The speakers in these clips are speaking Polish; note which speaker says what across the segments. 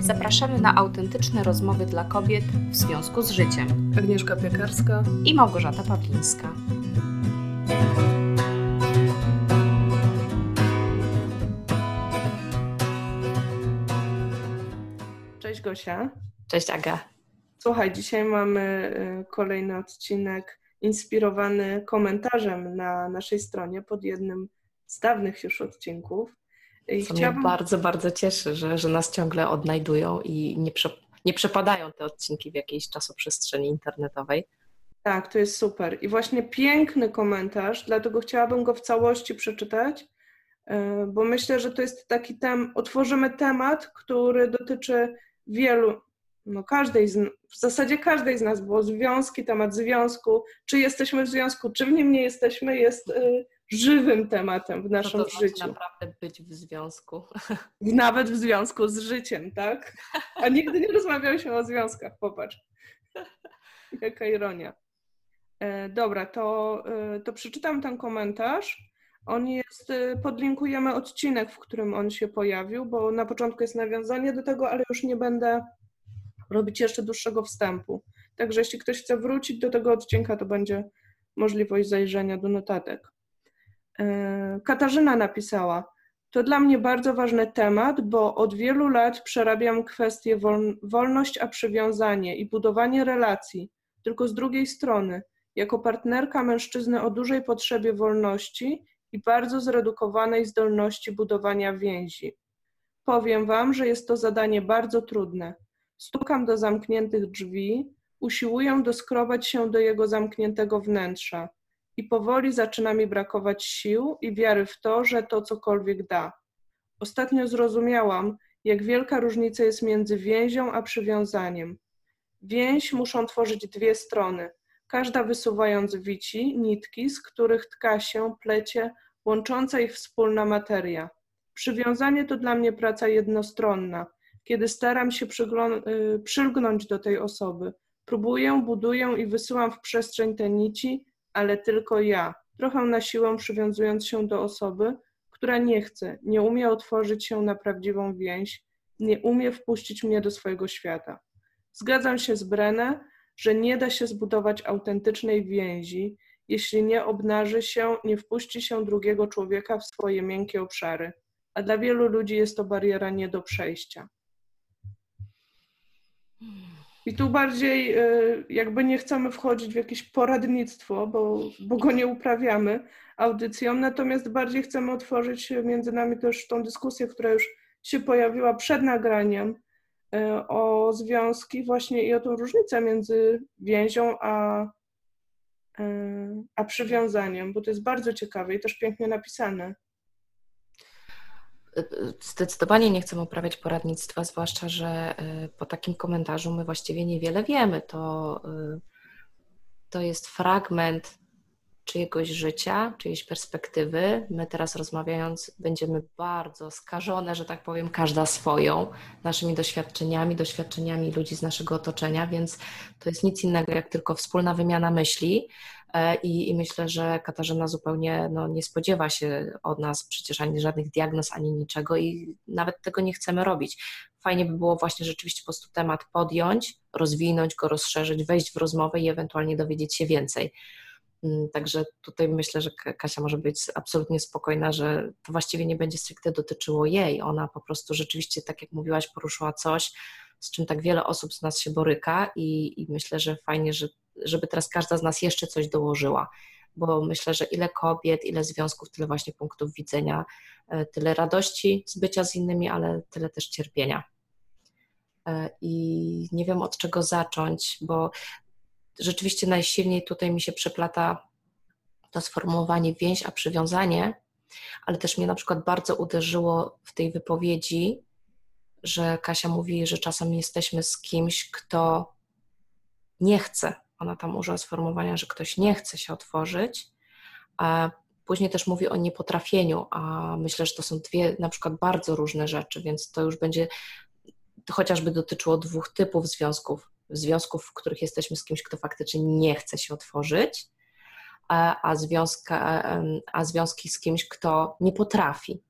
Speaker 1: Zapraszamy na autentyczne rozmowy dla kobiet w związku z życiem.
Speaker 2: Agnieszka Piekarska
Speaker 1: i Małgorzata Pawlińska.
Speaker 2: Cześć Gosia.
Speaker 1: Cześć Aga.
Speaker 2: Słuchaj, dzisiaj mamy y, kolejny odcinek inspirowany komentarzem na naszej stronie pod jednym z dawnych już odcinków.
Speaker 1: I Co chciałabym... mnie bardzo, bardzo cieszy, że, że nas ciągle odnajdują i nie, prze, nie przepadają te odcinki w jakiejś czasoprzestrzeni internetowej.
Speaker 2: Tak, to jest super. I właśnie piękny komentarz, dlatego chciałabym go w całości przeczytać, e, bo myślę, że to jest taki temat, otworzymy temat, który dotyczy wielu, no każdej z, w zasadzie każdej z nas, bo związki, temat związku, czy jesteśmy w związku, czy w nim nie jesteśmy, jest y, żywym tematem w naszym
Speaker 1: to
Speaker 2: znaczy życiu.
Speaker 1: naprawdę być w związku.
Speaker 2: Nawet w związku z życiem, tak? A nigdy nie rozmawialiśmy o związkach, popatrz. Jaka ironia. E, dobra, to, e, to przeczytam ten komentarz. On jest, e, podlinkujemy odcinek, w którym on się pojawił, bo na początku jest nawiązanie do tego, ale już nie będę robić jeszcze dłuższego wstępu. Także jeśli ktoś chce wrócić do tego odcinka, to będzie możliwość zajrzenia do notatek. E, Katarzyna napisała: To dla mnie bardzo ważny temat, bo od wielu lat przerabiam kwestię wol wolność a przywiązanie i budowanie relacji, tylko z drugiej strony, jako partnerka mężczyzny o dużej potrzebie wolności i bardzo zredukowanej zdolności budowania więzi. Powiem Wam, że jest to zadanie bardzo trudne. Stukam do zamkniętych drzwi, usiłuję doskrobać się do jego zamkniętego wnętrza i powoli zaczyna mi brakować sił i wiary w to, że to cokolwiek da. Ostatnio zrozumiałam, jak wielka różnica jest między więzią a przywiązaniem. Więź muszą tworzyć dwie strony, każda wysuwając wici, nitki, z których tka się, plecie, łącząca ich wspólna materia. Przywiązanie to dla mnie praca jednostronna, kiedy staram się y, przylgnąć do tej osoby. Próbuję, buduję i wysyłam w przestrzeń te nici, ale tylko ja, trochę na siłę przywiązując się do osoby, która nie chce, nie umie otworzyć się na prawdziwą więź, nie umie wpuścić mnie do swojego świata. Zgadzam się z Brenę, że nie da się zbudować autentycznej więzi, jeśli nie obnaży się, nie wpuści się drugiego człowieka w swoje miękkie obszary, a dla wielu ludzi jest to bariera nie do przejścia. I tu bardziej y, jakby nie chcemy wchodzić w jakieś poradnictwo, bo, bo go nie uprawiamy audycją, natomiast bardziej chcemy otworzyć między nami też tą dyskusję, która już się pojawiła przed nagraniem y, o związki właśnie i o tą różnicę między więzią a, y, a przywiązaniem, bo to jest bardzo ciekawe i też pięknie napisane.
Speaker 1: Zdecydowanie nie chcę uprawiać poradnictwa, zwłaszcza, że y, po takim komentarzu my właściwie niewiele wiemy. To, y, to jest fragment czyjegoś życia, czyjejś perspektywy. My teraz rozmawiając będziemy bardzo skażone, że tak powiem, każda swoją, naszymi doświadczeniami, doświadczeniami ludzi z naszego otoczenia, więc to jest nic innego jak tylko wspólna wymiana myśli. E, I, I, myślę, że Katarzyna zupełnie no, nie spodziewa się od nas przecież ani żadnych diagnoz, ani niczego i nawet tego nie chcemy robić. Fajnie by było właśnie rzeczywiście po prostu temat podjąć, rozwinąć go, rozszerzyć, wejść w rozmowę i ewentualnie dowiedzieć się więcej. Mm, także tutaj myślę, że Kasia może być absolutnie spokojna, że to właściwie nie będzie stricte dotyczyło jej. Ona po prostu rzeczywiście, tak jak mówiłaś, poruszyła coś, z czym tak wiele osób z nas się boryka i, i myślę, że fajnie, że, żeby teraz każda z nas jeszcze coś dołożyła, bo myślę, że ile kobiet, ile związków, tyle właśnie punktów widzenia, e, tyle radości z bycia z innymi, ale tyle też cierpienia. E, I nie wiem od czego zacząć, bo rzeczywiście najsilniej tutaj mi się przeplata to sformułowanie więź, a przywiązanie, ale też mnie na przykład bardzo uderzyło w tej wypowiedzi, że Kasia mówi, że czasem jesteśmy z kimś, kto nie chce. Ona tam użyła sformułowania, że ktoś nie chce się otworzyć, później też mówi o niepotrafieniu, a myślę, że to są dwie na przykład bardzo różne rzeczy, więc to już będzie chociażby dotyczyło dwóch typów związków związków, w których jesteśmy z kimś, kto faktycznie nie chce się otworzyć, a, związka, a związki z kimś, kto nie potrafi.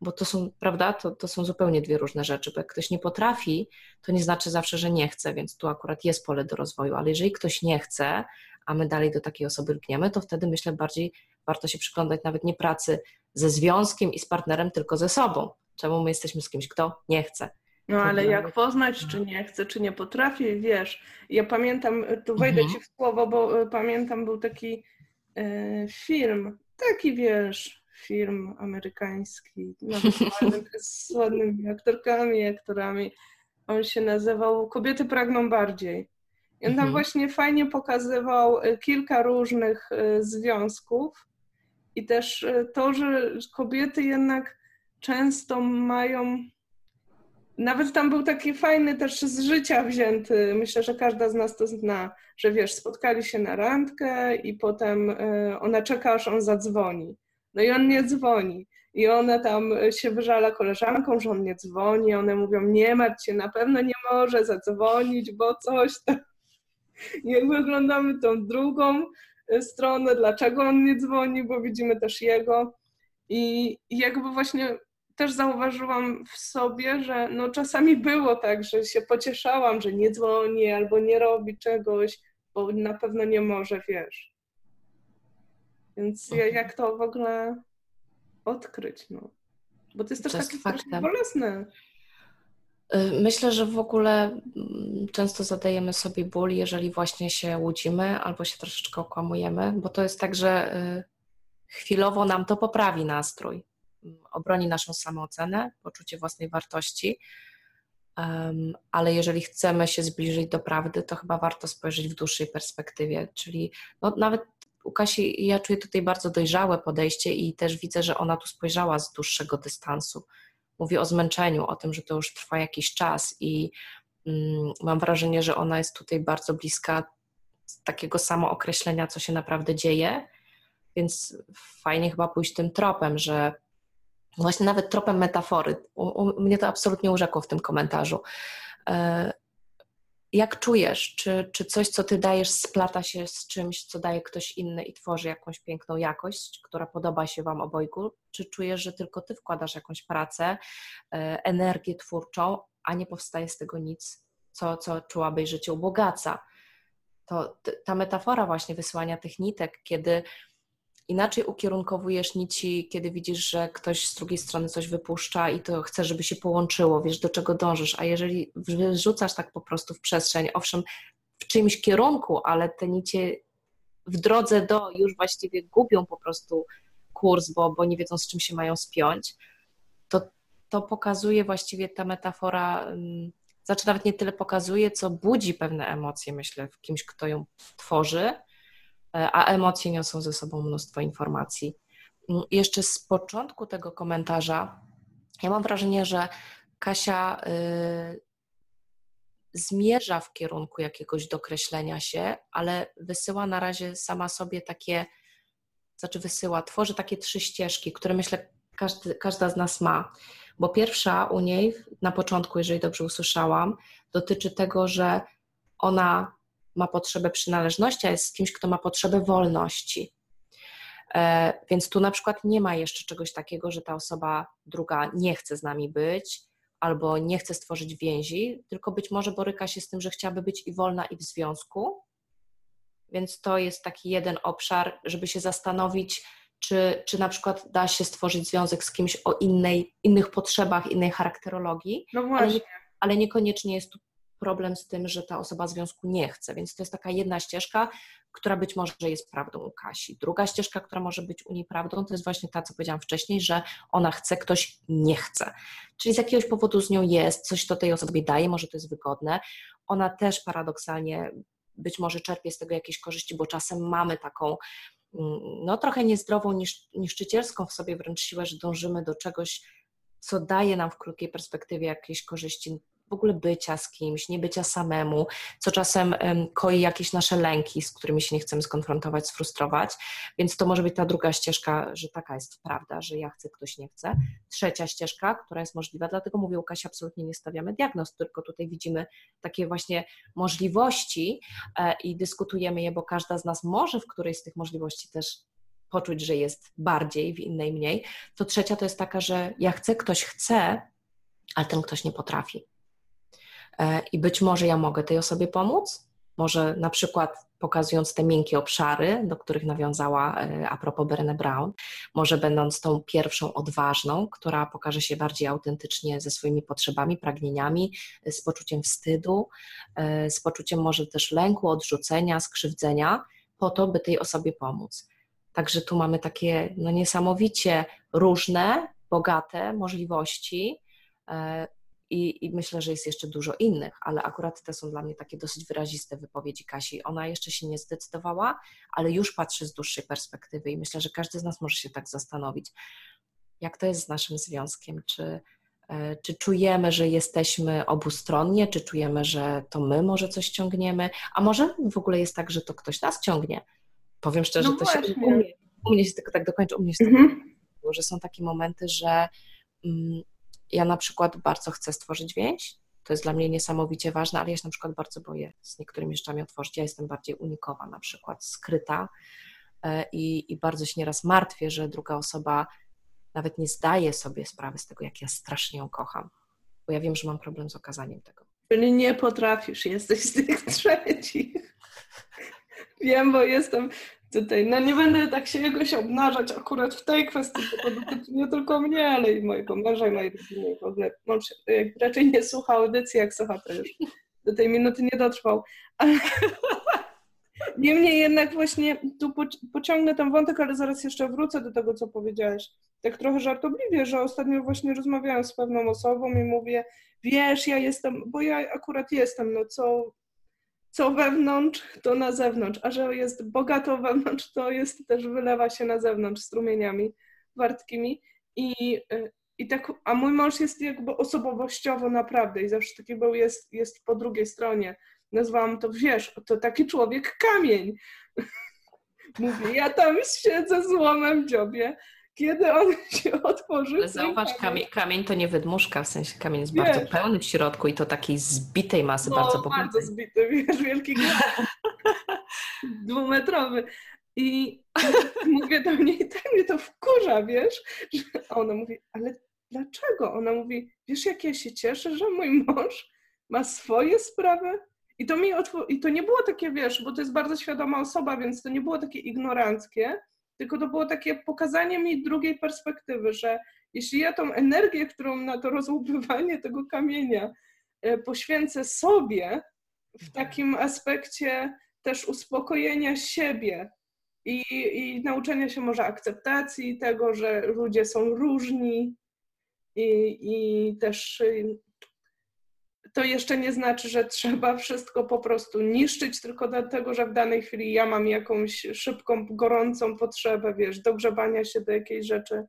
Speaker 1: Bo to są, prawda, to, to są zupełnie dwie różne rzeczy, bo jak ktoś nie potrafi, to nie znaczy zawsze, że nie chce, więc tu akurat jest pole do rozwoju, ale jeżeli ktoś nie chce, a my dalej do takiej osoby lgniemy, to wtedy myślę bardziej warto się przyglądać nawet nie pracy ze związkiem i z partnerem, tylko ze sobą. Czemu my jesteśmy z kimś, kto nie chce.
Speaker 2: No ale jak poznać, czy nie chce, czy nie potrafi, wiesz. Ja pamiętam, tu wejdę mhm. ci w słowo, bo e, pamiętam, był taki e, film, taki wiesz, film amerykański, nawet z ładnymi aktorkami, aktorami. On się nazywał Kobiety pragną bardziej. I on tam mhm. właśnie fajnie pokazywał e, kilka różnych e, związków i też e, to, że kobiety jednak często mają. Nawet tam był taki fajny też z życia wzięty, myślę, że każda z nas to zna, że wiesz, spotkali się na randkę i potem ona czeka, aż on zadzwoni. No i on nie dzwoni. I ona tam się wyżala koleżanką, że on nie dzwoni. One mówią, nie martw się, na pewno nie może zadzwonić, bo coś tam. I jakby oglądamy tą drugą stronę, dlaczego on nie dzwoni, bo widzimy też jego. I jakby właśnie też zauważyłam w sobie, że no czasami było tak, że się pocieszałam, że nie dzwoni albo nie robi czegoś, bo na pewno nie może, wiesz. Więc jak to w ogóle odkryć, no? Bo to jest też to jest takie bolesne.
Speaker 1: Y, myślę, że w ogóle mm, często zadajemy sobie ból, jeżeli właśnie się łudzimy albo się troszeczkę okłamujemy, bo to jest tak, że y, chwilowo nam to poprawi nastrój, mm, obroni naszą samoocenę, poczucie własnej wartości, ale jeżeli chcemy się zbliżyć do prawdy, to chyba warto spojrzeć w dłuższej perspektywie, czyli no, nawet u Kasi ja czuję tutaj bardzo dojrzałe podejście i też widzę, że ona tu spojrzała z dłuższego dystansu mówi o zmęczeniu, o tym, że to już trwa jakiś czas i mm, mam wrażenie, że ona jest tutaj bardzo bliska takiego samo określenia, co się naprawdę dzieje, więc fajnie chyba pójść tym tropem, że właśnie nawet tropem metafory. U, u mnie to absolutnie urzekło w tym komentarzu. Jak czujesz, czy, czy coś, co ty dajesz, splata się z czymś, co daje ktoś inny i tworzy jakąś piękną jakość, która podoba się wam obojgu? Czy czujesz, że tylko ty wkładasz jakąś pracę, e, energię twórczą, a nie powstaje z tego nic, co, co czułabyś, że cię ubogaca? To ta metafora właśnie wysyłania tych nitek, kiedy inaczej ukierunkowujesz nici, kiedy widzisz, że ktoś z drugiej strony coś wypuszcza i to chce, żeby się połączyło, wiesz do czego dążysz, a jeżeli wyrzucasz tak po prostu w przestrzeń, owszem, w czymś kierunku, ale te nicie w drodze do już właściwie gubią po prostu kurs, bo, bo nie wiedzą z czym się mają spiąć, to, to pokazuje właściwie ta metafora, znaczy nawet nie tyle pokazuje, co budzi pewne emocje, myślę, w kimś, kto ją tworzy, a emocje niosą ze sobą mnóstwo informacji. Mm, jeszcze z początku tego komentarza, ja mam wrażenie, że Kasia y, zmierza w kierunku jakiegoś dokreślenia się, ale wysyła na razie sama sobie takie, znaczy wysyła, tworzy takie trzy ścieżki, które myślę każdy, każda z nas ma. Bo pierwsza u niej na początku, jeżeli dobrze usłyszałam, dotyczy tego, że ona ma potrzebę przynależności, a jest z kimś, kto ma potrzebę wolności. E, więc tu na przykład nie ma jeszcze czegoś takiego, że ta osoba druga nie chce z nami być albo nie chce stworzyć więzi, tylko być może boryka się z tym, że chciałaby być i wolna, i w związku. Więc to jest taki jeden obszar, żeby się zastanowić, czy, czy na przykład da się stworzyć związek z kimś o innej, innych potrzebach, innej charakterologii.
Speaker 2: No właśnie.
Speaker 1: Ale, ale niekoniecznie jest tu problem z tym, że ta osoba związku nie chce. Więc to jest taka jedna ścieżka, która być może jest prawdą u Kasi. Druga ścieżka, która może być u niej prawdą, to jest właśnie ta, co powiedziałam wcześniej, że ona chce, ktoś nie chce. Czyli z jakiegoś powodu z nią jest, coś to tej osobie daje, może to jest wygodne. Ona też paradoksalnie być może czerpie z tego jakieś korzyści, bo czasem mamy taką mm, no trochę niezdrową, niszczycielską w sobie wręcz siłę, że dążymy do czegoś, co daje nam w krótkiej perspektywie jakieś korzyści w ogóle bycia z kimś, nie bycia samemu, co czasem koi jakieś nasze lęki, z którymi się nie chcemy skonfrontować, sfrustrować. Więc to może być ta druga ścieżka, że taka jest prawda, że ja chcę, ktoś nie chce. Trzecia ścieżka, która jest możliwa, dlatego mówię, Łukasia, absolutnie nie stawiamy diagnoz, tylko tutaj widzimy takie właśnie możliwości e, i dyskutujemy je, bo każda z nas może w którejś z tych możliwości też poczuć, że jest bardziej, w innej mniej. To trzecia to jest taka, że ja chcę, ktoś chce, ale ten ktoś nie potrafi. E, I być może ja mogę tej osobie pomóc, może na przykład pokazując te miękkie obszary, do których nawiązała e, a propos Brené Brown, może będąc tą pierwszą odważną, która pokaże się bardziej autentycznie ze swoimi potrzebami, pragnieniami, e, z poczuciem wstydu, z poczuciem może też lęku, odrzucenia, skrzywdzenia, po to, by tej osobie pomóc. Także tu mamy takie no, niesamowicie różne, bogate możliwości. I, I, myślę, że jest jeszcze dużo innych, ale akurat te są dla mnie takie dosyć wyraziste wypowiedzi Kasi. Ona jeszcze się nie zdecydowała, ale już patrzy z dłuższej perspektywy i myślę, że każdy z nas może się tak zastanowić, jak to jest z naszym związkiem, czy, e, czy czujemy, że jesteśmy obustronnie, czy czujemy, że to my może coś ciągniemy, a może w ogóle jest tak, że to ktoś nas ciągnie. Powiem szczerze, no to się u mnie, u mnie się tylko tak dokończy, u mnie się mhm. tak że są takie momenty, że mm, ja na przykład bardzo chcę stworzyć więź, to jest dla mnie niesamowicie ważne, ale ja się na przykład bardzo boję z niektórymi rzeczami otworzyć. Ja jestem bardziej unikowa, na przykład skryta e, i, i bardzo się nieraz martwię, że druga osoba nawet nie zdaje sobie sprawy z tego, jak ja strasznie ją kocham, bo ja wiem, że mam problem z okazaniem tego.
Speaker 2: Czyli nie potrafisz, jesteś z tych trzecich. Wiem, bo jestem tutaj, no nie będę tak się jakoś obnażać akurat w tej kwestii, bo to dotyczy nie tylko mnie, ale i mojego męża i mojej rodziny. W ogóle mąż raczej nie słucha audycji, jak słucha, to już do tej minuty nie dotrwał. Ale... Niemniej jednak właśnie tu pociągnę ten wątek, ale zaraz jeszcze wrócę do tego, co powiedziałeś. Tak trochę żartobliwie, że ostatnio właśnie rozmawiałam z pewną osobą i mówię, wiesz, ja jestem, bo ja akurat jestem, no co co wewnątrz, to na zewnątrz, a że jest bogato wewnątrz, to jest też wylewa się na zewnątrz strumieniami wartkimi i, i tak, a mój mąż jest jakby osobowościowo naprawdę i zawsze taki był, jest, jest po drugiej stronie. Nazwałam to, wiesz, to taki człowiek kamień. Mówi, ja tam siedzę z łomem w dziobie, kiedy on się otworzy. Ale
Speaker 1: zauważ, kamień, kamień to nie wydmuszka, w sensie kamień jest wiesz, bardzo pełny w środku i to takiej zbitej masy, no, bardzo bogatej.
Speaker 2: bardzo zbity, wiesz, wielki dwumetrowy. I mówię do mnie, i tak mnie to wkurza, wiesz, a ona mówi, ale dlaczego? Ona mówi, wiesz jak ja się cieszę, że mój mąż ma swoje sprawy? I to mi I to nie było takie, wiesz, bo to jest bardzo świadoma osoba, więc to nie było takie ignoranckie, tylko to było takie pokazanie mi drugiej perspektywy, że jeśli ja tą energię, którą na to rozłupywanie tego kamienia e, poświęcę sobie w mhm. takim aspekcie też uspokojenia siebie i, i nauczenia się może akceptacji tego, że ludzie są różni i, i też to jeszcze nie znaczy, że trzeba wszystko po prostu niszczyć, tylko dlatego, że w danej chwili ja mam jakąś szybką, gorącą potrzebę, wiesz, dogrzebania się do jakiejś rzeczy,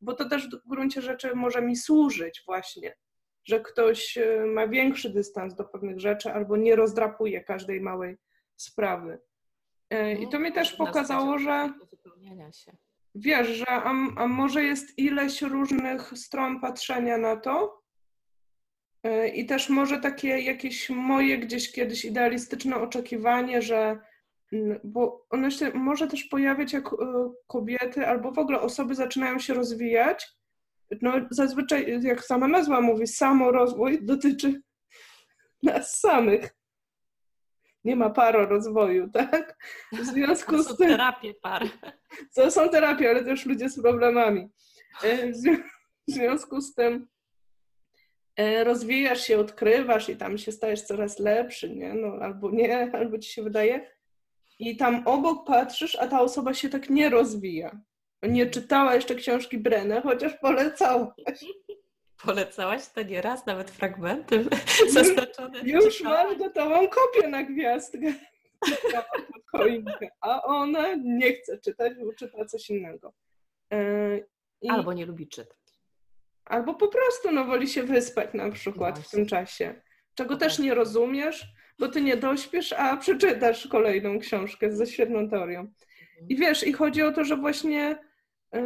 Speaker 2: bo to też w gruncie rzeczy może mi służyć właśnie, że ktoś e, ma większy dystans do pewnych rzeczy albo nie rozdrapuje każdej małej sprawy. E, I to mi też pokazało, że wiesz, że a, a może jest ileś różnych stron patrzenia na to, I też może takie jakieś moje gdzieś kiedyś idealistyczne oczekiwanie, że mm, bo ono się może też pojawiać jak e, kobiety albo w ogóle osoby zaczynają się rozwijać. No zazwyczaj, jak sama nazwa mówi, samorozwój dotyczy nas samych. Nie ma paro rozwoju, tak?
Speaker 1: W związku z tym. terapie par.
Speaker 2: To są terapie, ale też ludzie z problemami. E, w związku z tym E, rozwijasz się, odkrywasz i tam się stajesz coraz lepszy, nie? No, albo nie, albo ci się wydaje. I tam obok patrzysz, a ta osoba się tak nie rozwija. Nie czytała jeszcze książki Brenę, chociaż polecałaś.
Speaker 1: Polecałaś to nieraz, nawet fragmenty zaznaczone.
Speaker 2: Już masz gotową kopię na gwiazdkę. A ona nie chce czytać, bo czyta coś innego.
Speaker 1: E, I... Albo nie lubi czytać.
Speaker 2: Albo po prostu no, woli się wyspać na przykład w tym czasie, czego też nie rozumiesz, bo ty nie dośpiesz, a przeczytasz kolejną książkę ze świetną teorią. I mhm. wiesz, i chodzi o to, że właśnie y,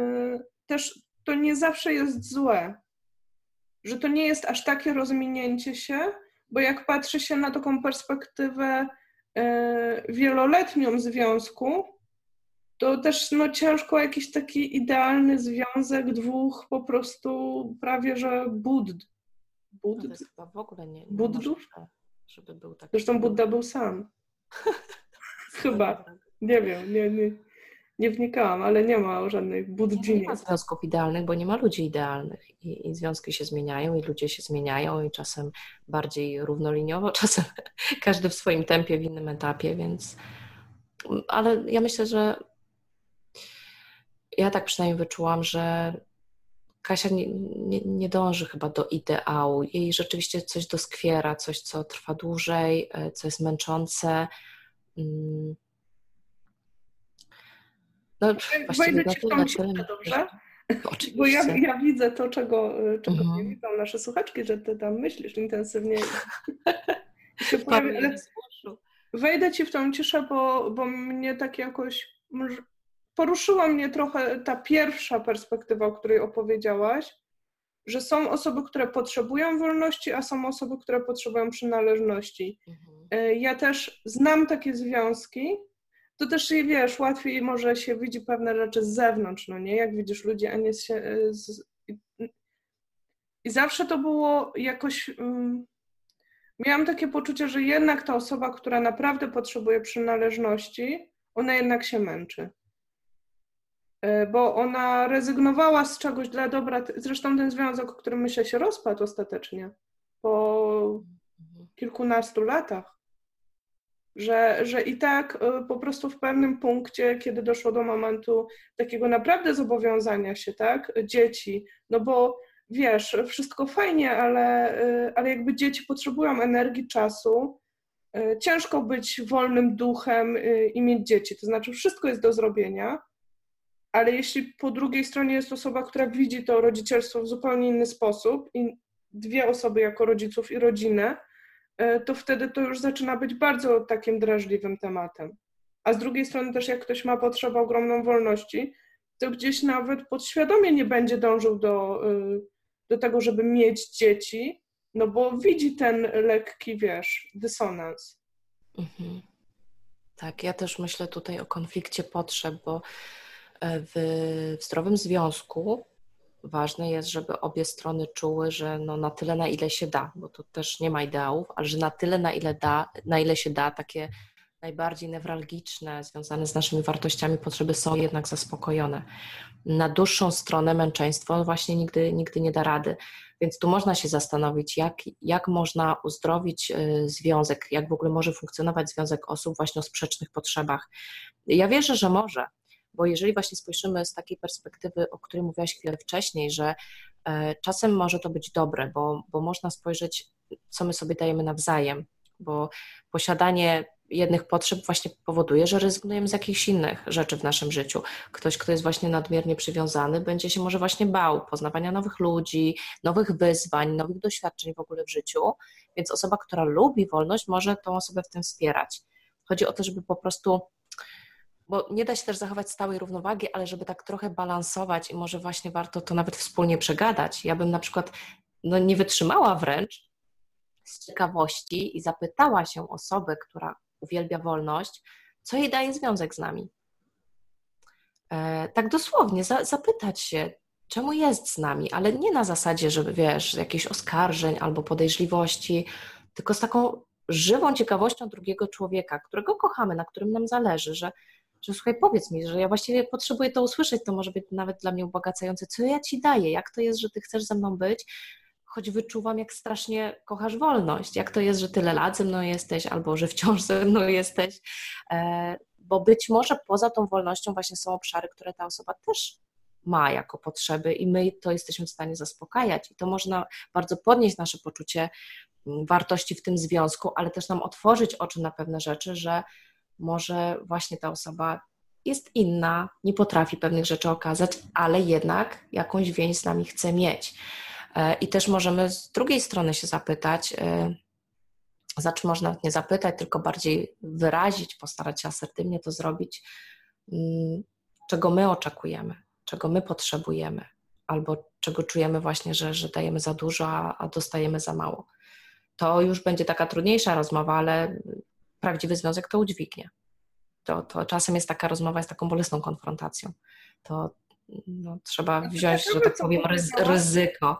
Speaker 2: też to nie zawsze jest złe, że to nie jest aż takie rozminięcie się, bo jak patrzy się na taką perspektywę y, wieloletnią związku, to też no, ciężko jakiś taki idealny związek dwóch po prostu prawie że budd.
Speaker 1: Budd? No chyba w ogóle nie, nie
Speaker 2: Buddów?
Speaker 1: żeby był taki.
Speaker 2: Zresztą Budda był sam. chyba. Nie wiem, nie, nie, nie wnikałam, ale nie ma żadnych buddzi.
Speaker 1: Nie, nie ma związków idealnych, bo nie ma ludzi idealnych I, i związki się zmieniają i ludzie się zmieniają i czasem bardziej równoliniowo, czasem każdy w swoim tempie, w innym etapie, więc ale ja myślę, że ja tak przynajmniej wyczułam, że Kasia nie, nie, nie, dąży chyba do ideału. Jej rzeczywiście coś doskwiera, coś, co trwa dłużej, e, co jest męczące. Mm.
Speaker 2: No, Wejdę Ci w tą ciszę, dobrze? Oczywiście. Bo ja, ja widzę to, czego, czego mhm. nie widzą nasze słuchaczki, że Ty tam myślisz intensywnie. się pojawi, ale wejdę Ci w tą ciszę, bo, bo mnie tak jakoś poruszyła mnie trochę ta pierwsza perspektywa, o której opowiedziałaś, że są osoby, które potrzebują wolności, a są osoby, które potrzebują przynależności. Mhm. E, ja też znam takie związki. To też, wiesz, łatwiej może się widzi pewne rzeczy z zewnątrz, no nie? Jak widzisz ludzi, a nie się... E, z... I zawsze to było jakoś... Um... Miałam takie poczucie, że jednak ta osoba, która naprawdę potrzebuje przynależności, ona jednak się męczy. E, bo ona rezygnowała z czegoś dla dobra. Zresztą ten związek, o którym myślę, się rozpadł ostatecznie po kilkunastu latach. Że, że i tak e, po prostu w pewnym punkcie, kiedy doszło do momentu takiego naprawdę zobowiązania się, tak, dzieci, no bo wiesz, wszystko fajnie, ale, e, ale jakby dzieci potrzebują energii, czasu, ciężko być wolnym duchem i mieć dzieci, to znaczy wszystko jest do zrobienia, ale jeśli po drugiej stronie jest osoba, która widzi to rodzicielstwo w zupełnie inny sposób i dwie osoby jako rodziców i rodzinę, e, to wtedy to już zaczyna być bardzo takim drażliwym tematem. A z drugiej strony też jak ktoś ma potrzebę ogromną wolności, to gdzieś nawet podświadomie nie będzie dążył do, e, do tego, żeby mieć dzieci, no bo widzi ten lekki, wiesz, dysonans. Mhm.
Speaker 1: Tak, ja też myślę tutaj o konflikcie potrzeb, bo w, zdrowym związku ważne jest, żeby obie strony czuły, że no na tyle, na ile się da, bo to też nie ma ideałów, ale że na tyle, na ile, da, na ile się da, takie najbardziej newralgiczne, związane z naszymi wartościami potrzeby są jednak zaspokojone. Na dłuższą stronę męczeństwo właśnie nigdy, nigdy nie da rady. Więc tu można się zastanowić, jak, jak można uzdrowić y, związek, jak w ogóle może funkcjonować związek osób właśnie o sprzecznych potrzebach. Ja wierzę, że może, bo jeżeli właśnie spojrzymy z takiej perspektywy, o której mówiłaś chwilę wcześniej, że e, czasem może to być dobre, bo, bo można spojrzeć, co my sobie dajemy nawzajem, bo posiadanie jednych potrzeb właśnie powoduje, że rezygnujemy z jakichś innych rzeczy w naszym życiu. Ktoś, kto jest właśnie nadmiernie przywiązany, będzie się może właśnie bał poznawania nowych ludzi, nowych wyzwań, nowych doświadczeń w ogóle w życiu, więc osoba, która lubi wolność, może tą osobę w tym wspierać. Chodzi o to, żeby po prostu bo nie da się też zachować stałej równowagi, ale żeby tak trochę balansować i może właśnie warto to nawet wspólnie przegadać. Ja bym na przykład no, nie wytrzymała wręcz z ciekawości i zapytała się osobę, która uwielbia wolność, co jej daje związek z nami. E, tak dosłownie, za, zapytać się, czemu jest z nami, ale nie na zasadzie, żeby wiesz, jakichś oskarżeń albo podejrzliwości, tylko z taką żywą ciekawością drugiego człowieka, którego kochamy, na którym nam zależy, że że słuchaj, powiedz mi, że ja właściwie potrzebuję to usłyszeć, to może być nawet dla mnie ubogacające, co ja ci daję, jak to jest, że ty chcesz ze mną być, choć wyczuwam, jak strasznie kochasz wolność, jak to jest, że tyle lat ze mną jesteś, albo że wciąż ze mną jesteś, e, bo być może poza tą wolnością właśnie są obszary, które ta osoba też ma jako potrzeby i my to jesteśmy w stanie zaspokajać. I to można bardzo podnieść nasze poczucie mm, wartości w tym związku, ale też nam otworzyć oczy na pewne rzeczy, że może właśnie ta osoba jest inna, nie potrafi pewnych rzeczy okazać, ale jednak jakąś więź z nami chce mieć. E, I też możemy z drugiej strony się zapytać, e, znaczy można nie zapytać, tylko bardziej wyrazić, postarać się asertywnie to zrobić, mm, czego my oczekujemy, czego my potrzebujemy, albo czego czujemy właśnie, że, że dajemy za dużo, a dostajemy za mało. To już będzie taka trudniejsza rozmowa, ale prawdziwy związek to udźwignie. to, to czasem jest taka rozmowa, jest taką bolesną konfrontacją. To no, trzeba wziąć, że tak powiem, ryzyko.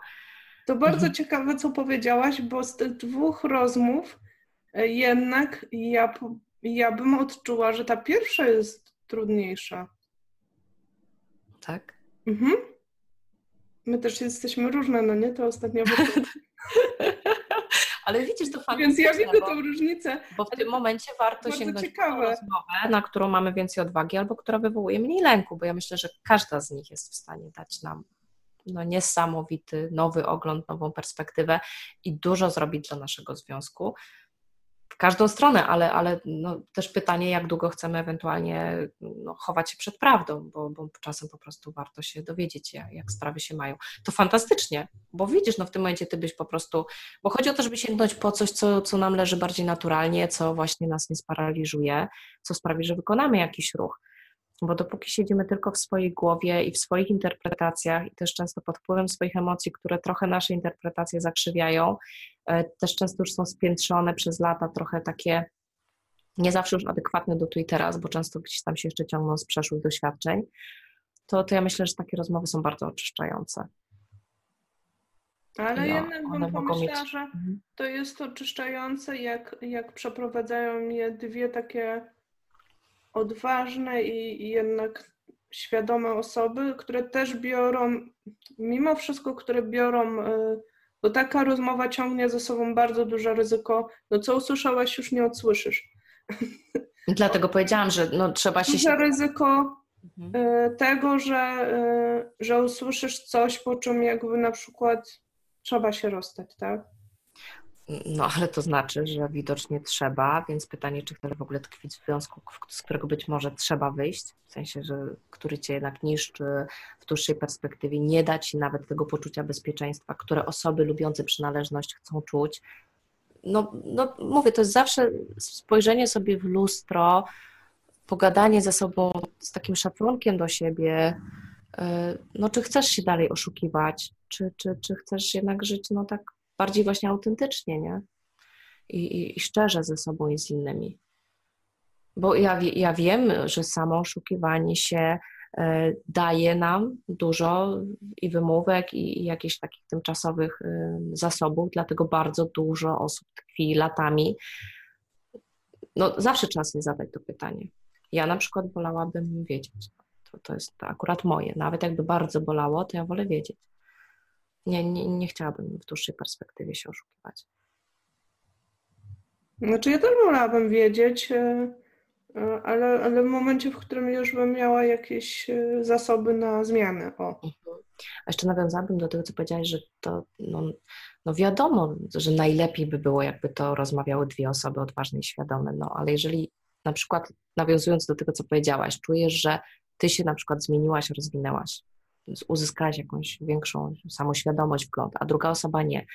Speaker 2: To bardzo mhm. ciekawe, co powiedziałaś, bo z tych dwóch rozmów e, jednak ja, ja bym odczuła, że ta pierwsza jest trudniejsza.
Speaker 1: Tak?
Speaker 2: Mhm. My też jesteśmy różne, no nie? To ostatnio.
Speaker 1: Ale widzisz, to
Speaker 2: fajnie. Więc ja widzę bo, tą różnicę.
Speaker 1: Bo w tym momencie warto sięgnąć ciekawe. rozmowę, na którą mamy więcej odwagi, albo która wywołuje mniej lęku, bo ja myślę, że każda z nich jest w stanie dać nam no, niesamowity nowy ogląd, nową perspektywę i dużo zrobić dla naszego związku w każdą stronę, ale, ale no, też pytanie, jak długo chcemy ewentualnie no, chować się przed prawdą, bo, bo czasem po prostu warto się dowiedzieć, jak, jak, sprawy się mają. To fantastycznie, bo widzisz, no w tym momencie ty byś po prostu, bo chodzi o to, żeby sięgnąć po coś, co, co nam leży bardziej naturalnie, co właśnie nas nie sparaliżuje, co sprawi, że wykonamy jakiś ruch bo dopóki siedzimy tylko w swojej głowie i w swoich interpretacjach i też często pod wpływem swoich emocji, które trochę nasze interpretacje zakrzywiają, też często już są spiętrzone przez lata, trochę takie nie zawsze już adekwatne do tu i teraz, bo często gdzieś tam się jeszcze ciągną z przeszłych doświadczeń, to, to ja myślę, że takie rozmowy są bardzo oczyszczające.
Speaker 2: Ale no, jednak bym pomyślała, mieć... że mhm. to jest oczyszczające, jak, jak przeprowadzają je dwie takie odważne i, i jednak świadome osoby, które też biorą, mimo wszystko, które biorą, e, bo taka rozmowa ciągnie ze sobą bardzo duże ryzyko, no co usłyszałaś, już nie odsłyszysz.
Speaker 1: Dlatego powiedziałam, że no, trzeba się...
Speaker 2: Duże ryzyko mhm. E, tego, że, e, że usłyszysz coś, po czym jakby na przykład trzeba się rozstać, tak?
Speaker 1: No, ale to znaczy, że widocznie trzeba, więc pytanie, czy chcesz w ogóle tkwić w związku, z którego być może trzeba wyjść, w sensie, że który cię jednak niszczy w dłuższej perspektywie, nie da ci nawet tego poczucia bezpieczeństwa, które osoby lubiące przynależność chcą czuć. No, no mówię, to jest zawsze spojrzenie sobie w lustro, pogadanie ze sobą z takim szacunkiem do siebie, e, no czy chcesz się dalej oszukiwać, czy, czy, czy chcesz jednak żyć no tak bardziej właśnie autentycznie, nie? I, i, i szczerze ze sobą i z innymi. Bo ja, ja wiem, że samo oszukiwanie się e, daje nam dużo i wymówek, i, jakichś takich tymczasowych e, zasobów, dlatego bardzo dużo osób tkwi latami. No, zawsze trzeba sobie zadać to pytanie. Ja na przykład wolałabym wiedzieć. To, to jest akurat moje. Nawet jakby bardzo bolało, to ja wolę wiedzieć nie, nie, nie chciałabym w dłuższej perspektywie się oszukiwać.
Speaker 2: Znaczy ja też wolałabym wiedzieć, e, e, ale, ale w momencie, w którym już bym miała jakieś e, zasoby na zmianę. O. Mhm.
Speaker 1: A jeszcze nawiązałabym do tego, co powiedziałaś, że to no, no wiadomo, że najlepiej by było, jakby to rozmawiały dwie osoby odważne i świadome, no ale jeżeli na przykład nawiązując do tego, co powiedziałaś, czujesz, że ty się na przykład zmieniłaś, rozwinęłaś, uzyskałaś jakąś większą samoświadomość, wgląd, a druga osoba nie,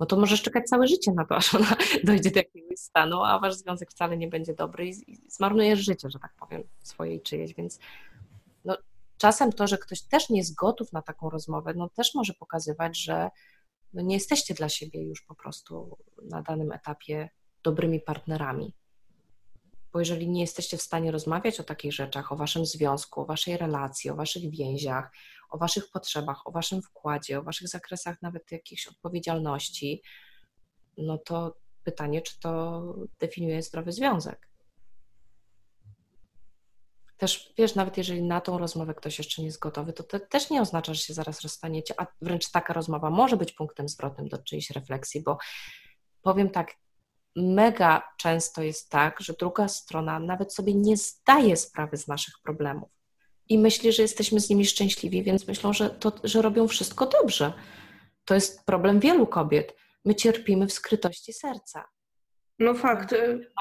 Speaker 1: no to możesz czekać całe życie na to, aż ona dojdzie do jakiegoś stanu, a wasz związek wcale nie będzie dobry i, zmarnujesz życie, że tak powiem, swoje i czyjeś, więc no, czasem to, że ktoś też nie jest gotów na taką rozmowę, no też może pokazywać, że no, nie jesteście dla siebie już po prostu na danym etapie dobrymi partnerami. Bo jeżeli nie jesteście w stanie rozmawiać o takich rzeczach, o waszym związku, o waszej relacji, o waszych więziach, o waszych potrzebach, o waszym wkładzie, o waszych zakresach nawet jakichś odpowiedzialności, no to pytanie, czy to definiuje zdrowy związek. Też wiesz, nawet jeżeli na tą rozmowę ktoś jeszcze nie jest gotowy, to, to też nie oznacza, że się zaraz rozstaniecie, a wręcz taka rozmowa może być punktem zwrotnym do czyjejś refleksji, bo powiem tak, mega często jest tak, że druga strona nawet sobie nie zdaje sprawy z naszych problemów i myśli, że jesteśmy z nimi szczęśliwi, więc myślą, że, to, że robią wszystko dobrze. To jest problem wielu kobiet. My cierpimy w skrytości serca.
Speaker 2: No fakt,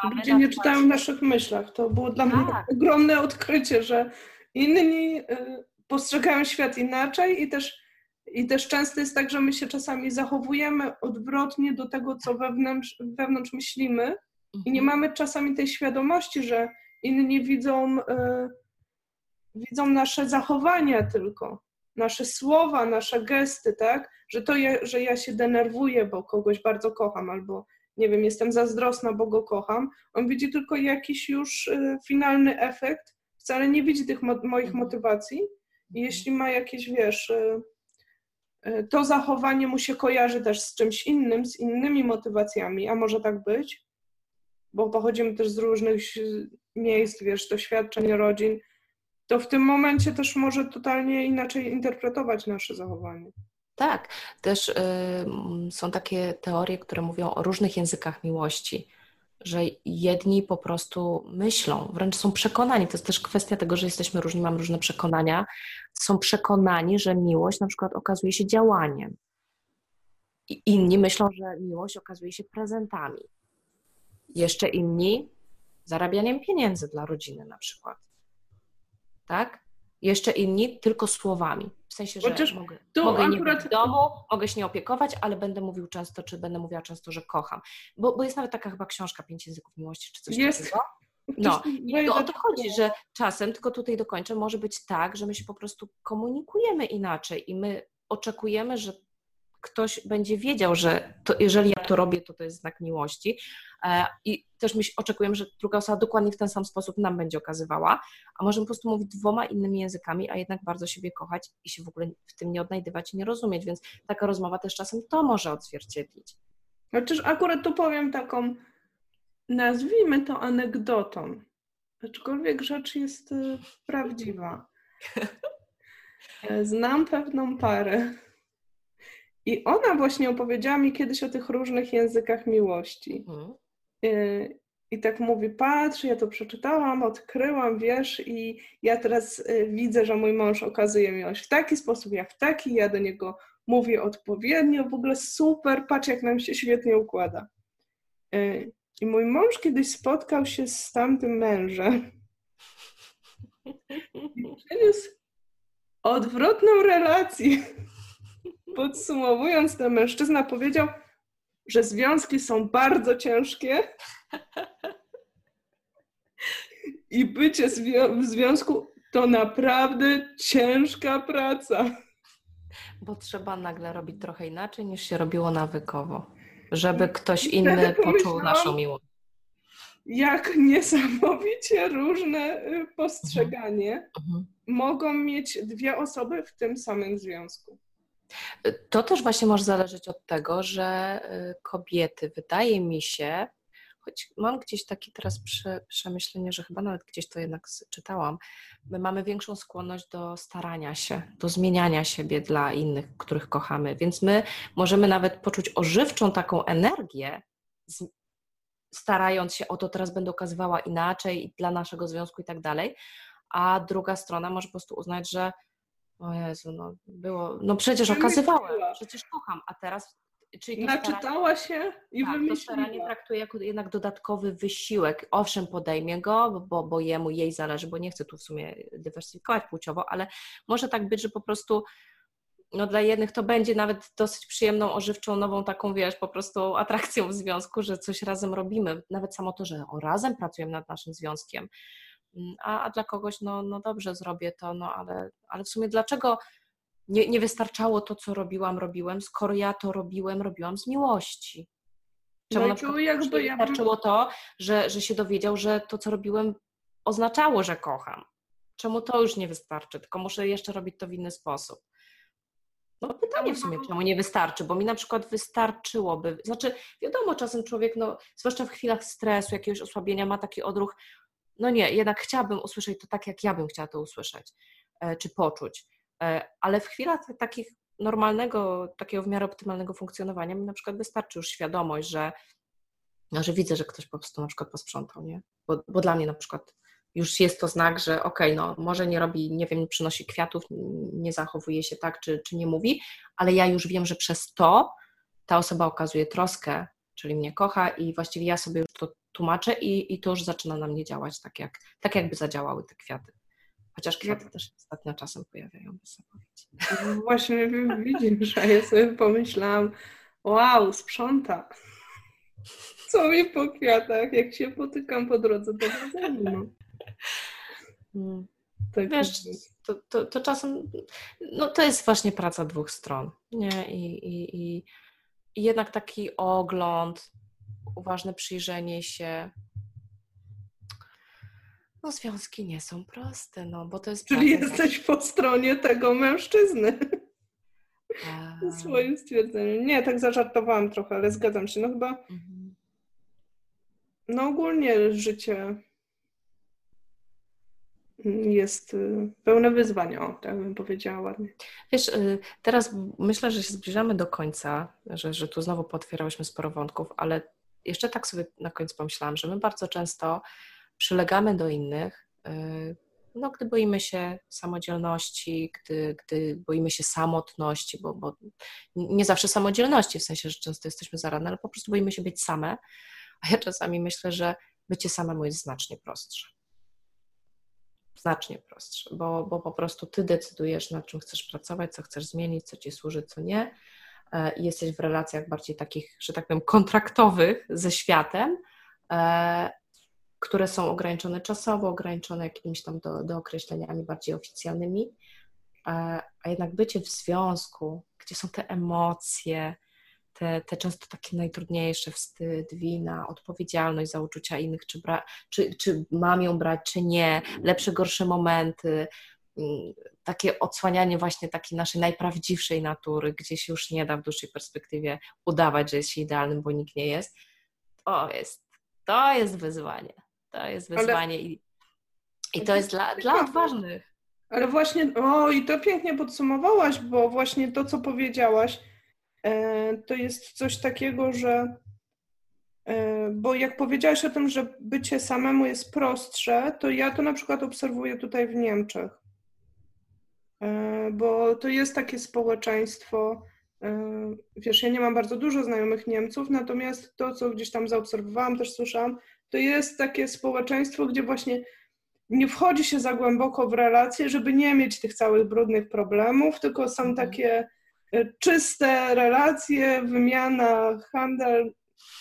Speaker 2: Mamy ludzie nie czytają w naszych myślach. To było dla tak. mnie ogromne odkrycie, że inni y, postrzegają świat inaczej i też, i też często jest tak, że my się czasami zachowujemy odwrotnie do tego, co wewnątrz, wewnątrz myślimy mhm. i nie mhm. mamy czasami tej świadomości, że inni widzą y, widzą nasze zachowania tylko, nasze słowa, nasze gesty, tak? Że to, je, że ja się denerwuję, bo kogoś bardzo kocham, albo nie wiem, jestem zazdrosna, bo go kocham. On widzi tylko jakiś już y, finalny efekt, wcale nie widzi tych mo moich mhm. motywacji. I mhm. jeśli ma jakieś, wiesz, y, y, to zachowanie mu się kojarzy też z czymś innym, z innymi motywacjami, a może tak być, bo pochodzimy też z różnych miejsc, wiesz, doświadczeń, rodzin, to w tym momencie też może totalnie inaczej interpretować nasze zachowanie.
Speaker 1: Tak, też y, są takie teorie, które mówią o różnych językach miłości, że jedni po prostu myślą, wręcz są przekonani, to jest też kwestia tego, że jesteśmy różni, mamy różne przekonania, są przekonani, że miłość na przykład okazuje się działaniem. I inni myślą, że miłość okazuje się prezentami. Jeszcze inni zarabianiem pieniędzy dla rodziny na przykład. Tak? Jeszcze inni tylko słowami. W sensie, że Chociaż mogę, mogę akurat... nie być w domu, mogę się nie opiekować, ale będę mówił często, czy będę mówiła często, że kocham. Bo, bo jest nawet taka chyba książka Pięć języków miłości, czy coś jest. takiego. No, i to o to chodzi, że czasem, tylko tutaj dokończę, może być tak, że my się po prostu komunikujemy inaczej i my oczekujemy, że ktoś będzie wiedział, że to, jeżeli ja to robię, to to jest znak miłości. E, I też my oczekujemy, że druga osoba dokładnie w ten sam sposób nam będzie okazywała, a możemy po prostu mówić dwoma innymi językami, a jednak bardzo siebie kochać i się w ogóle w tym nie odnajdywać i nie rozumieć, więc taka rozmowa też czasem to może odzwierciedlić.
Speaker 2: Chociaż akurat tu powiem taką, nazwijmy to anegdotą, aczkolwiek rzecz jest y, prawdziwa. E, znam pewną parę, i ona właśnie opowiedziała mi kiedyś o tych różnych językach miłości. Mhm. Y, I tak mówi, patrz, ja to przeczytałam, odkryłam, wiesz, i ja teraz y, widzę, że mój mąż okazuje miłość w taki sposób, jak w taki, ja do niego mówię odpowiednio, w ogóle super, patrz jak nam się świetnie układa. Y, I mój mąż kiedyś spotkał się z tamtym mężem i przyniósł odwrotną relację. Podsumowując, ten mężczyzna powiedział, że związki są bardzo ciężkie i bycie w związku to naprawdę ciężka praca.
Speaker 1: Bo trzeba nagle robić trochę inaczej niż się robiło nawykowo, żeby ktoś inny poczuł naszą miłość.
Speaker 2: Jak niesamowicie różne y, postrzeganie mhm. mogą mieć dwie osoby w tym samym związku.
Speaker 1: To też właśnie może zależeć od tego, że y, kobiety, wydaje mi się, choć mam gdzieś takie teraz prze, przemyślenie, że chyba nawet gdzieś to jednak czytałam, my mamy większą skłonność do starania się, do zmieniania siebie dla innych, których kochamy, więc my możemy nawet poczuć ożywczą taką energię, starając się o to, teraz będę okazywała inaczej dla naszego związku i tak dalej, a druga strona może po prostu uznać, że o Jezu, no było, no przecież okazywałem, przecież kocham, a teraz...
Speaker 2: Czyli Naczytała się i tak, wymyśliła. to
Speaker 1: staranie traktuje jako jednak dodatkowy wysiłek. Owszem, podejmie go, bo, bo jemu, jej zależy, bo nie chcę tu w sumie dywersyfikować płciowo, ale może tak być, że po prostu no dla jednych to będzie nawet dosyć przyjemną, ożywczą, nową taką, wiesz, po prostu atrakcją w związku, że coś razem robimy. Nawet samo to, że o, razem pracujemy nad naszym związkiem, a, a dla kogoś, no, no dobrze, zrobię to, no ale, ale w sumie dlaczego nie, nie wystarczało to, co robiłam, robiłem, skoro ja to robiłem, robiłam z miłości? Czemu no jakby ja wystarczyło to, że, że się dowiedział, że to, co robiłem, oznaczało, że kocham? Czemu to już nie wystarczy, tylko muszę jeszcze robić to w inny sposób? No pytanie w sumie, czemu nie wystarczy, bo mi na przykład wystarczyłoby, znaczy wiadomo, czasem człowiek, no, zwłaszcza w chwilach stresu, jakiegoś osłabienia ma taki odruch, no nie, jednak chciałabym usłyszeć to tak, jak ja bym chciała to usłyszeć e, czy poczuć. E, ale w chwilach takich normalnego, takiego w miarę optymalnego funkcjonowania mi na przykład wystarczy już świadomość, że, no, że widzę, że ktoś po prostu na przykład posprzątał, nie? Bo, bo dla mnie na przykład już jest to znak, że okej, okay, no może nie robi, nie wiem, nie przynosi kwiatów, nie zachowuje się tak, czy, czy nie mówi, ale ja już wiem, że przez to ta osoba okazuje troskę, czyli mnie kocha i właściwie ja sobie już to tłumaczę i, i to już zaczyna na mnie działać tak, jak, tak jakby zadziałały te kwiaty. Chociaż kwiaty też ostatnio czasem pojawiają zapowiedzi.
Speaker 2: No właśnie widzisz, że ja sobie pomyślałam, wow, sprząta. Co mi po kwiatach, jak się potykam po drodze do magazynu.
Speaker 1: Hmm. Tak Wiesz, to, to, to, czasem, no to jest właśnie praca dwóch stron, nie? I, i, i, i jednak taki ogląd, uważne przyjrzenie się. No, związki nie są proste, no bo to jest.
Speaker 2: Czyli jesteś po stronie tego mężczyzny. A... Swoim stwierdzeniem. Nie, tak zażartowałam trochę, ale zgadzam się. No chyba. Mhm. No ogólnie życie jest y, pełne wyzwań, o, tak bym powiedziała ładnie.
Speaker 1: Wiesz, y, teraz myślę, że się zbliżamy do końca, że, że tu znowu potwierałyśmy sporo wątków, ale jeszcze tak sobie na końcu pomyślałam, że my bardzo często przylegamy do innych, y, no, gdy boimy się samodzielności, gdy, gdy boimy się samotności, bo, bo nie zawsze samodzielności, w sensie, że często jesteśmy zaradne, ale po prostu boimy się być same, a ja czasami myślę, że bycie samemu jest znacznie prostsze znacznie prostsze, bo, bo po prostu ty decydujesz, nad czym chcesz pracować, co chcesz zmienić, co ci służy, co nie. I jesteś w relacjach bardziej takich, że tak powiem, kontraktowych ze światem, e, które są ograniczone czasowo, ograniczone jakimiś tam do, do określeniami bardziej oficjalnymi. E, a jednak bycie w związku, gdzie są te emocje, te, te często takie najtrudniejsze, wstyd, wina, odpowiedzialność za uczucia innych, czy, bra, czy, czy mam ją brać, czy nie, lepsze, gorsze momenty, takie odsłanianie właśnie takiej naszej najprawdziwszej natury, gdzie się już nie da w dłuższej perspektywie udawać, że jest się idealnym, bo nikt nie jest, to jest, to jest wyzwanie. To jest wyzwanie Ale... i, i to jest dla, dla odważnych.
Speaker 2: Ale właśnie, o i to pięknie podsumowałaś, bo właśnie to, co powiedziałaś, E, to jest coś takiego, że e, bo jak powiedziałaś o tym, że bycie samemu jest prostsze, to ja to na przykład obserwuję tutaj w Niemczech. E, bo to jest takie społeczeństwo, wiesz, ja nie mam bardzo dużo znajomych Niemców, natomiast to, co gdzieś tam zaobserwowałam, też słyszałam, to jest takie społeczeństwo, gdzie właśnie nie wchodzi się za głęboko w relacje, żeby nie mieć tych całych brudnych problemów, tylko są mhm. takie czyste relacje, wymiana, handel.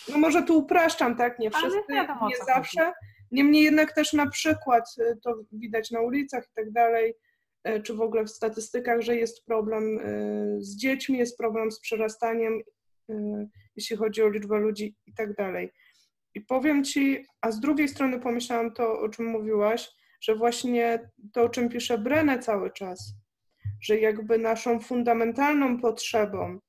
Speaker 2: No może tu upraszczam, tak? Nie wszyscy, nie zawsze. Niemniej jednak też na przykład to widać na ulicach i tak dalej, czy w ogóle w statystykach, że jest problem y, z dziećmi, jest problem z przerastaniem, jeśli chodzi o liczbę ludzi i tak dalej. I powiem Ci, a z drugiej strony pomyślałam to, o czym mówiłaś, że właśnie to, o czym pisze Brenne cały czas, że jakby naszą fundamentalną potrzebą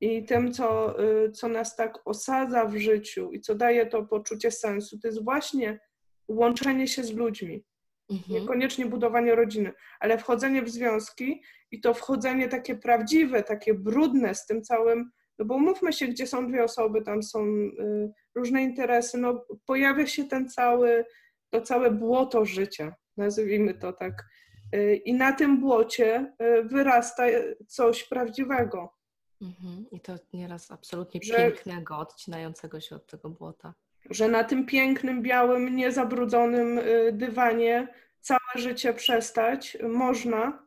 Speaker 2: i tym, co, co nas tak osadza w życiu i co daje to poczucie sensu, to jest właśnie łączenie się z ludźmi. Mhm. Niekoniecznie budowanie rodziny, ale wchodzenie w związki i to wchodzenie takie prawdziwe, takie brudne z tym całym, no bo mówmy się, gdzie są dwie osoby, tam są y, różne interesy, no pojawia się ten cały, to całe błoto życia, nazwijmy to tak Y, I na tym błocie y, wyrasta coś prawdziwego.
Speaker 1: Mhm. I to nieraz absolutnie że, pięknego, odcinającego się od tego błota.
Speaker 2: Że na tym pięknym, białym, niezabrudzonym y, dywanie całe życie przestać można,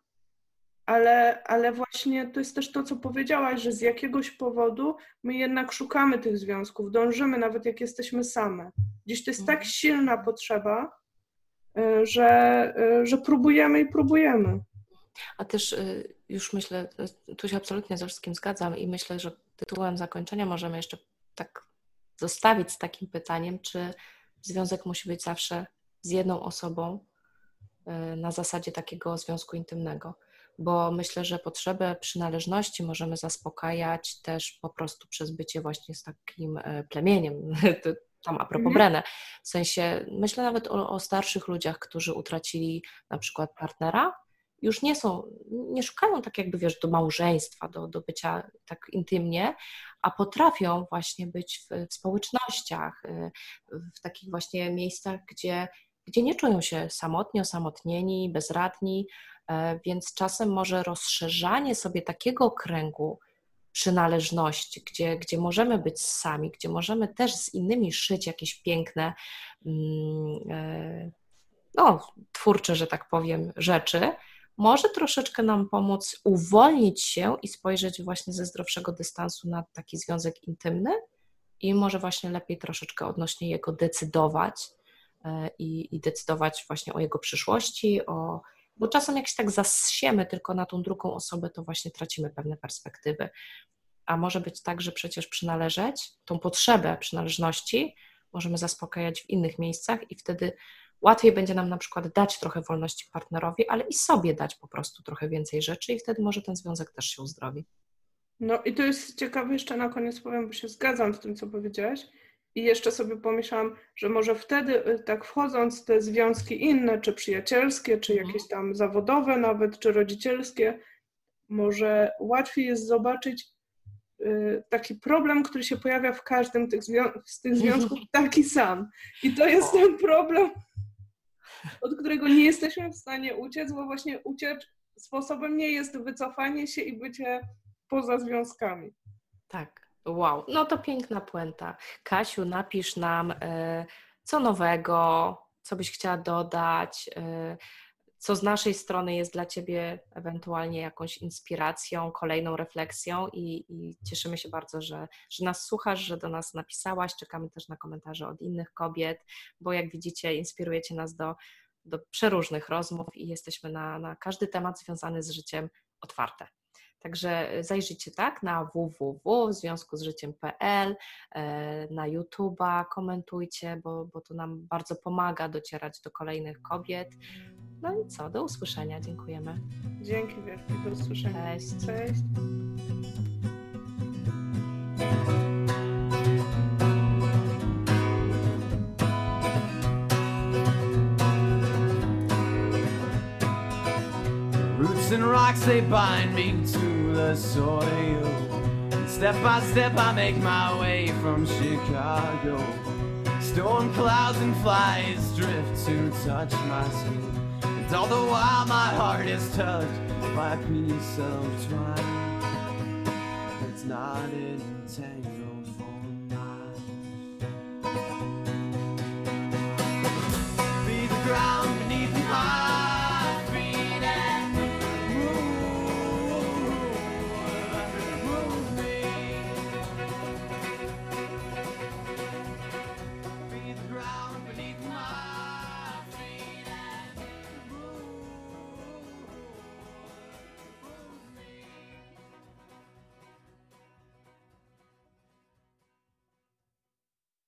Speaker 2: ale, ale właśnie to jest też to, co powiedziałaś, że z jakiegoś powodu my jednak szukamy tych związków, dążymy, nawet jak jesteśmy same. Dziś to jest tak mhm. silna potrzeba, Y, że, y, że próbujemy i próbujemy.
Speaker 1: A też już myślę, tu się absolutnie ze wszystkim zgadzam i myślę, że tytułem zakończenia możemy jeszcze tak zostawić z takim pytaniem, czy związek musi być zawsze z jedną osobą na zasadzie takiego związku intymnego. Bo myślę, że potrzebę przynależności możemy zaspokajać też po prostu przez bycie właśnie z takim plemieniem. tam a propos mhm. w sensie myślę nawet o, o, starszych ludziach, którzy utracili na przykład partnera, już nie są, nie szukają tak jakby, wiesz, do małżeństwa, do, do bycia tak intymnie, a potrafią właśnie być w, w społecznościach, y, w takich właśnie miejscach, gdzie, gdzie nie czują się samotni, osamotnieni, bezradni, e, więc czasem może rozszerzanie sobie takiego kręgu przynależności, gdzie, gdzie możemy być sami, gdzie możemy też z innymi szyć jakieś piękne, mm, e, no, twórcze, że tak powiem, rzeczy, może troszeczkę nam pomóc uwolnić się i spojrzeć właśnie ze zdrowszego dystansu na taki związek intymny i może właśnie lepiej troszeczkę odnośnie jego decydować e, i, i decydować właśnie o jego przyszłości, o, bo czasem jak się tak zasiemy tylko na tą drugą osobę, to właśnie tracimy pewne perspektywy. a może być tak, że przecież przynależeć, tą potrzebę przynależności możemy zaspokajać w innych miejscach i wtedy łatwiej będzie nam na przykład dać trochę wolności partnerowi, ale i sobie dać po prostu trochę więcej rzeczy i wtedy może ten związek też się uzdrowi.
Speaker 2: No i to jest ciekawe, jeszcze na koniec powiem, bo się zgadzam z tym, co powiedziałaś. I jeszcze sobie pomyślałam, że może wtedy, y, tak wchodząc te związki inne, czy przyjacielskie, czy mhm. jakieś tam zawodowe nawet, czy rodzicielskie, może łatwiej jest zobaczyć y, taki problem, który się pojawia w każdym tych z tych związków, taki sam. I to jest ten problem, od którego nie jesteśmy w stanie uciec, bo właśnie uciecz sposobem nie jest wycofanie się i bycie poza związkami.
Speaker 1: Tak. Wow, no to piękna puenta. Kasiu, napisz nam, e, co nowego, co byś chciała dodać, e, co z naszej strony jest dla Ciebie ewentualnie jakąś inspiracją, kolejną refleksją i, i, cieszymy się bardzo, że, że nas słuchasz, że do nas napisałaś. Czekamy też na komentarze od innych kobiet, bo jak widzicie, inspirujecie nas do, do przeróżnych rozmów i jesteśmy na, na każdy temat związany z życiem otwarte. Także zajrzyjcie tak na www w związku z życiem.pl, e, na YouTube'a, komentujcie, bo, bo to nam bardzo pomaga docierać do kolejnych kobiet. No i co, do usłyszenia. Dziękujemy.
Speaker 2: Dzięki wielkie, do usłyszenia.
Speaker 1: Cześć.
Speaker 2: Cześć. Roots and rocks they bind me to the soil. Step by step I make my way from Chicago. Storm clouds and flies drift to touch my skin. And all the while my heart is touched by a piece of twine. It's not entangled.